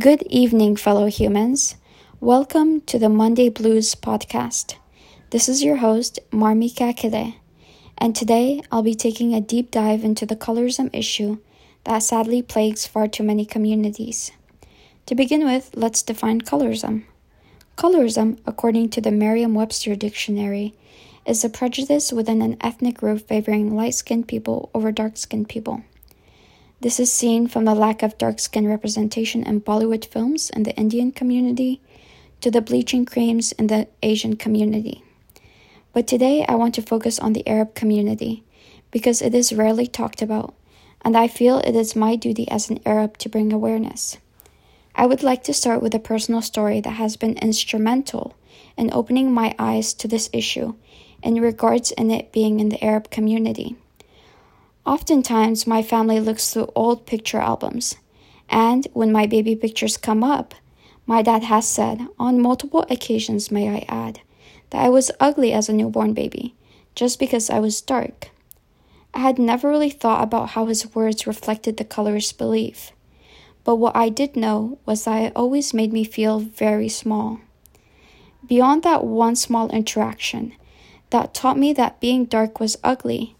Good evening, fellow humans. Welcome to the Monday Blues podcast. This is your host, Marmika Kide, and today I'll be taking a deep dive into the colorism issue that sadly plagues far too many communities. To begin with, let's define colorism. Colorism, according to the Merriam Webster Dictionary, is a prejudice within an ethnic group favoring light skinned people over dark skinned people. This is seen from the lack of dark skin representation in Bollywood films in the Indian community to the bleaching creams in the Asian community. But today I want to focus on the Arab community because it is rarely talked about, and I feel it is my duty as an Arab to bring awareness. I would like to start with a personal story that has been instrumental in opening my eyes to this issue in regards in it being in the Arab community. Oftentimes, my family looks through old picture albums, and when my baby pictures come up, my dad has said, on multiple occasions, may I add, that I was ugly as a newborn baby, just because I was dark. I had never really thought about how his words reflected the colorist belief, but what I did know was that it always made me feel very small. Beyond that one small interaction that taught me that being dark was ugly,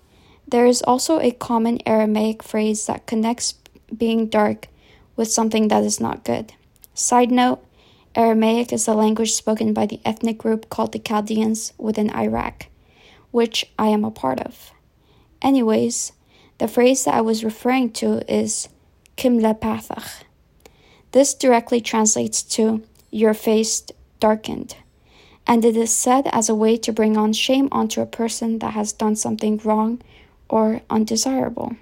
there is also a common Aramaic phrase that connects being dark with something that is not good. Side note Aramaic is the language spoken by the ethnic group called the Chaldeans within Iraq, which I am a part of. Anyways, the phrase that I was referring to is Kimle Pathach. This directly translates to your face darkened, and it is said as a way to bring on shame onto a person that has done something wrong or undesirable.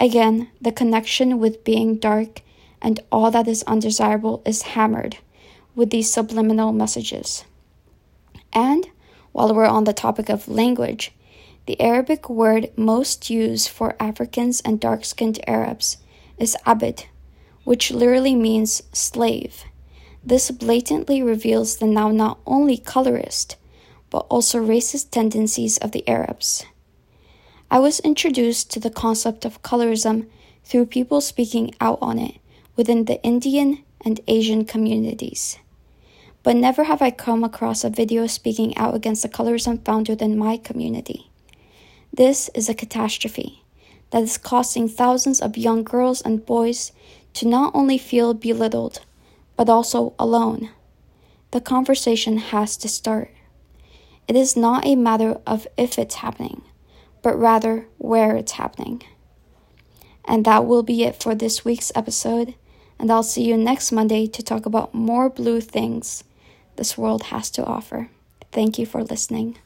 Again, the connection with being dark and all that is undesirable is hammered with these subliminal messages. And while we're on the topic of language, the Arabic word most used for Africans and dark skinned Arabs is abid, which literally means slave. This blatantly reveals the now not only colorist, but also racist tendencies of the Arabs. I was introduced to the concept of colorism through people speaking out on it within the Indian and Asian communities. But never have I come across a video speaking out against the colorism found within my community. This is a catastrophe that is costing thousands of young girls and boys to not only feel belittled, but also alone. The conversation has to start. It is not a matter of if it's happening, but rather where it's happening. And that will be it for this week's episode, and I'll see you next Monday to talk about more blue things this world has to offer. Thank you for listening.